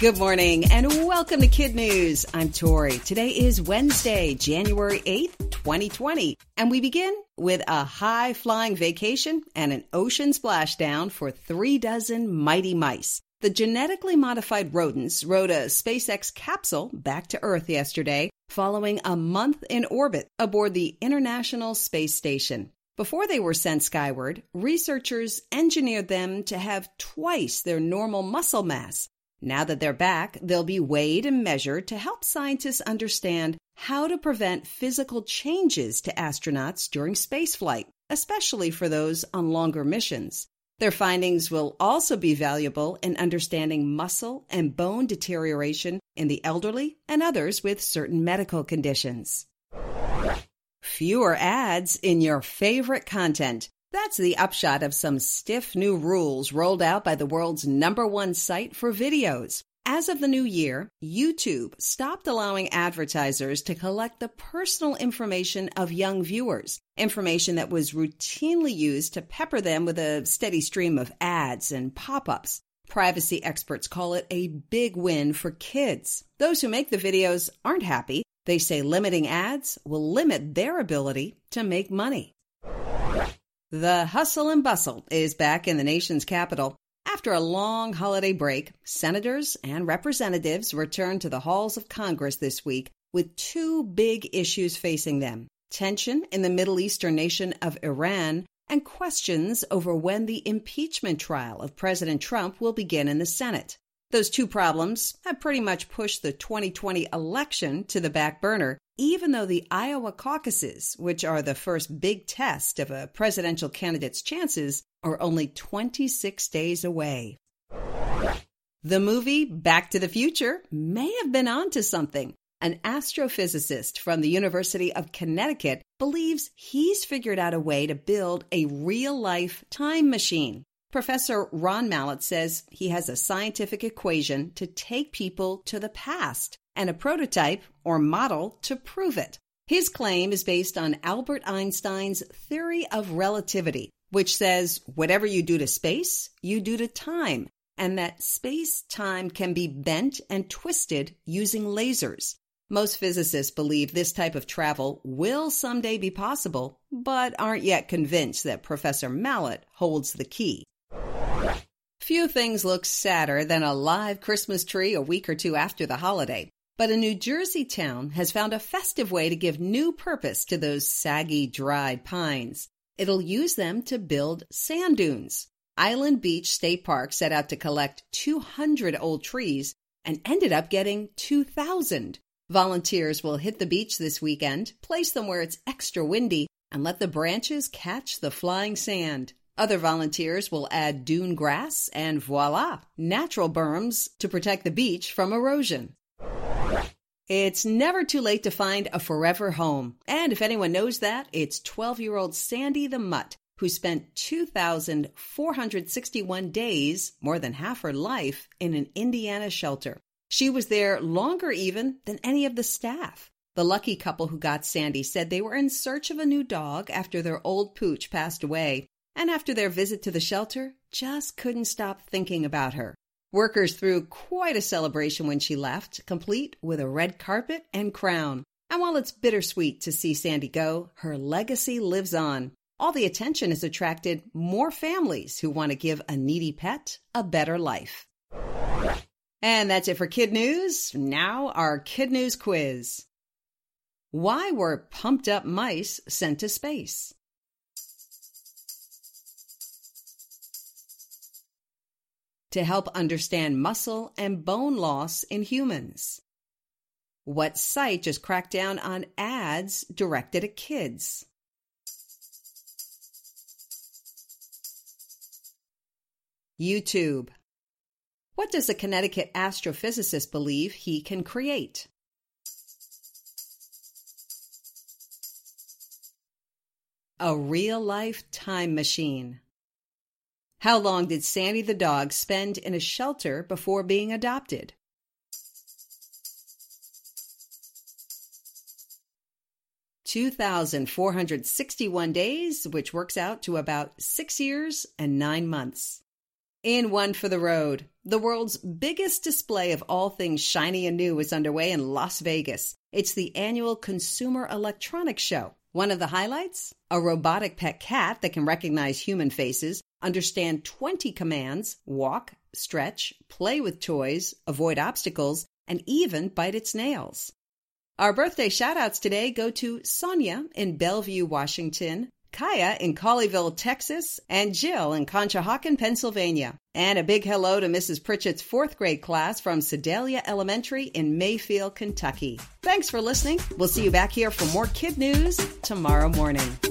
Good morning and welcome to Kid News. I'm Tori. Today is Wednesday, January 8th, 2020, and we begin with a high flying vacation and an ocean splashdown for three dozen mighty mice. The genetically modified rodents rode a SpaceX capsule back to Earth yesterday following a month in orbit aboard the International Space Station. Before they were sent skyward, researchers engineered them to have twice their normal muscle mass now that they're back, they'll be weighed and measured to help scientists understand how to prevent physical changes to astronauts during spaceflight, especially for those on longer missions. Their findings will also be valuable in understanding muscle and bone deterioration in the elderly and others with certain medical conditions. Fewer ads in your favorite content. That's the upshot of some stiff new rules rolled out by the world's number one site for videos. As of the new year, YouTube stopped allowing advertisers to collect the personal information of young viewers, information that was routinely used to pepper them with a steady stream of ads and pop ups. Privacy experts call it a big win for kids. Those who make the videos aren't happy. They say limiting ads will limit their ability to make money. The hustle and bustle is back in the nation's capital. After a long holiday break, senators and representatives returned to the halls of Congress this week with two big issues facing them tension in the Middle Eastern nation of Iran and questions over when the impeachment trial of President Trump will begin in the Senate. Those two problems have pretty much pushed the 2020 election to the back burner, even though the Iowa caucuses, which are the first big test of a presidential candidate's chances, are only 26 days away. The movie Back to the Future may have been onto something. An astrophysicist from the University of Connecticut believes he's figured out a way to build a real life time machine. Professor Ron Mallett says he has a scientific equation to take people to the past and a prototype or model to prove it. His claim is based on Albert Einstein's theory of relativity, which says whatever you do to space, you do to time, and that space time can be bent and twisted using lasers. Most physicists believe this type of travel will someday be possible, but aren't yet convinced that Professor Mallett holds the key. Few things look sadder than a live Christmas tree a week or two after the holiday. But a New Jersey town has found a festive way to give new purpose to those saggy, dried pines. It'll use them to build sand dunes. Island Beach State Park set out to collect 200 old trees and ended up getting 2,000. Volunteers will hit the beach this weekend, place them where it's extra windy, and let the branches catch the flying sand. Other volunteers will add dune grass and voila, natural berms to protect the beach from erosion. It's never too late to find a forever home. And if anyone knows that, it's 12 year old Sandy the Mutt, who spent 2,461 days, more than half her life, in an Indiana shelter. She was there longer even than any of the staff. The lucky couple who got Sandy said they were in search of a new dog after their old pooch passed away and after their visit to the shelter, just couldn't stop thinking about her. Workers threw quite a celebration when she left, complete with a red carpet and crown. And while it's bittersweet to see Sandy go, her legacy lives on. All the attention has attracted more families who want to give a needy pet a better life. And that's it for Kid News. Now, our Kid News quiz. Why were pumped up mice sent to space? To help understand muscle and bone loss in humans. What site just cracked down on ads directed at kids? YouTube. What does a Connecticut astrophysicist believe he can create? A real life time machine. How long did Sandy the dog spend in a shelter before being adopted? Two thousand four hundred sixty one days, which works out to about six years and nine months. In One for the Road, the world's biggest display of all things shiny and new is underway in Las Vegas. It's the annual Consumer Electronics Show. One of the highlights? A robotic pet cat that can recognize human faces, understand 20 commands, walk, stretch, play with toys, avoid obstacles, and even bite its nails. Our birthday shoutouts today go to Sonia in Bellevue, Washington, Kaya in Colleyville, Texas, and Jill in Conshohocken, Pennsylvania. And a big hello to Mrs. Pritchett's fourth grade class from Sedalia Elementary in Mayfield, Kentucky. Thanks for listening. We'll see you back here for more kid news tomorrow morning.